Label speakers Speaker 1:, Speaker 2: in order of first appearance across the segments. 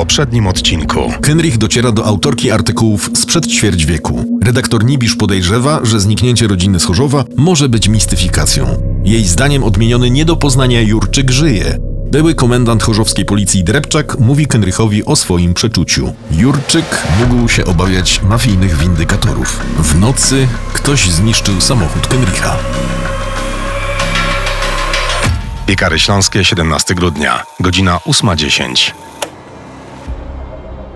Speaker 1: poprzednim odcinku.
Speaker 2: Kenrich dociera do autorki artykułów sprzed ćwierć wieku. Redaktor Nibisz podejrzewa, że zniknięcie rodziny Schorzowa może być mistyfikacją. Jej zdaniem odmieniony nie do poznania Jurczyk żyje. Były komendant chorzowskiej policji Drepczak mówi Kenrichowi o swoim przeczuciu. Jurczyk mógł się obawiać mafijnych windykatorów. W nocy ktoś zniszczył samochód Kenricha.
Speaker 1: Piekary Śląskie, 17 grudnia, godzina 8.10.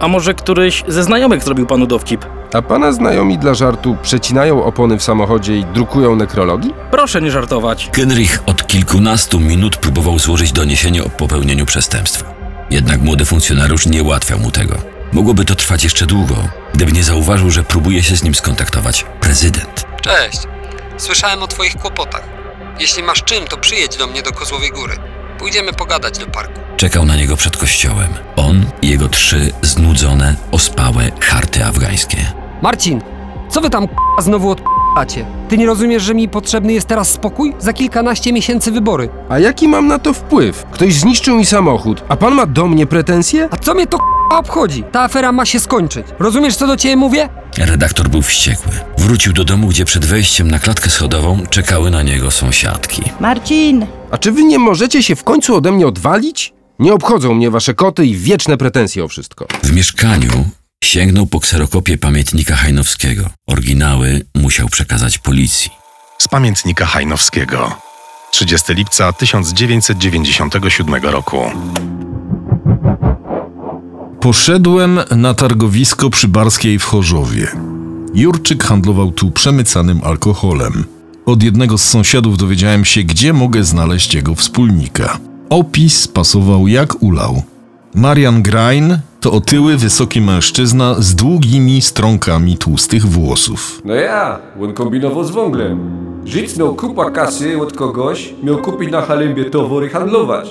Speaker 3: A może któryś ze znajomych zrobił panu dowcip?
Speaker 4: A pana znajomi dla żartu przecinają opony w samochodzie i drukują nekrologi?
Speaker 3: Proszę nie żartować.
Speaker 5: Kenrich od kilkunastu minut próbował złożyć doniesienie o popełnieniu przestępstwa. Jednak młody funkcjonariusz nie ułatwiał mu tego. Mogłoby to trwać jeszcze długo, gdyby nie zauważył, że próbuje się z nim skontaktować prezydent.
Speaker 6: Cześć. Słyszałem o twoich kłopotach. Jeśli masz czym, to przyjedź do mnie do Kozłowej Góry. Pójdziemy pogadać do parku.
Speaker 5: Czekał na niego przed kościołem. On i jego trzy znudzone, ospałe harty afgańskie.
Speaker 7: Marcin, co wy tam k***a, znowu odp***acie? Ty nie rozumiesz, że mi potrzebny jest teraz spokój? Za kilkanaście miesięcy wybory.
Speaker 4: A jaki mam na to wpływ? Ktoś zniszczył mi samochód, a pan ma do mnie pretensje?
Speaker 7: A co mnie to obchodzi? Ta afera ma się skończyć. Rozumiesz, co do ciebie mówię?
Speaker 5: Redaktor był wściekły. Wrócił do domu, gdzie przed wejściem na klatkę schodową czekały na niego sąsiadki.
Speaker 8: Marcin!
Speaker 4: A czy wy nie możecie się w końcu ode mnie odwalić? Nie obchodzą mnie wasze koty i wieczne pretensje o wszystko.
Speaker 5: W mieszkaniu sięgnął po kserokopię pamiętnika Hajnowskiego. Oryginały musiał przekazać policji.
Speaker 1: Z pamiętnika Hajnowskiego. 30 lipca 1997 roku.
Speaker 2: Poszedłem na targowisko przy Barskiej w Chorzowie. Jurczyk handlował tu przemycanym alkoholem. Od jednego z sąsiadów dowiedziałem się, gdzie mogę znaleźć jego wspólnika. Opis pasował jak ulał. Marian Grain to otyły, wysoki mężczyzna z długimi strąkami tłustych włosów.
Speaker 9: No ja, on kombinował z wąglem. Życnął kupa kasy od kogoś, miał kupić na Halembie towar i handlować.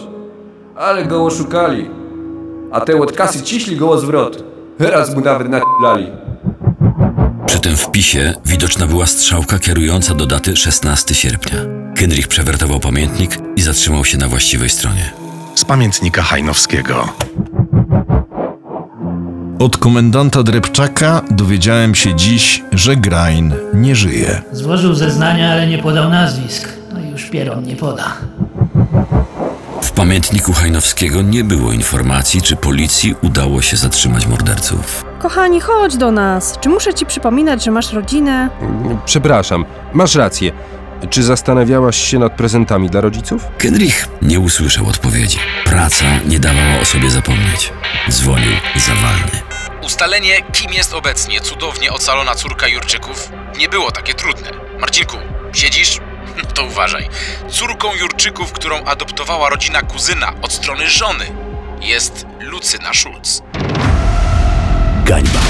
Speaker 9: Ale go oszukali. A te od kasy ciśli go o zwrot. Raz mu nawet naklali.
Speaker 5: Przy tym wpisie widoczna była strzałka kierująca do daty 16 sierpnia. Kenrich przewertował pamiętnik i zatrzymał się na właściwej stronie.
Speaker 1: Z pamiętnika Hajnowskiego.
Speaker 2: Od komendanta Drepczaka dowiedziałem się dziś, że Grain nie żyje.
Speaker 8: Złożył zeznania, ale nie podał nazwisk. No i już pieron nie poda.
Speaker 5: W pamiętniku Hajnowskiego nie było informacji, czy policji udało się zatrzymać morderców.
Speaker 10: Kochani, chodź do nas. Czy muszę ci przypominać, że masz rodzinę?
Speaker 4: Przepraszam, masz rację. Czy zastanawiałaś się nad prezentami dla rodziców?
Speaker 5: Kenrich nie usłyszał odpowiedzi. Praca nie dawała o sobie zapomnieć. Dzwonił zawalny.
Speaker 11: Ustalenie, kim jest obecnie cudownie ocalona córka Jurczyków, nie było takie trudne. Marcinku, siedzisz? To uważaj. Córką Jurczyków, którą adoptowała rodzina kuzyna od strony żony, jest Lucyna Schulz.
Speaker 5: Gańba.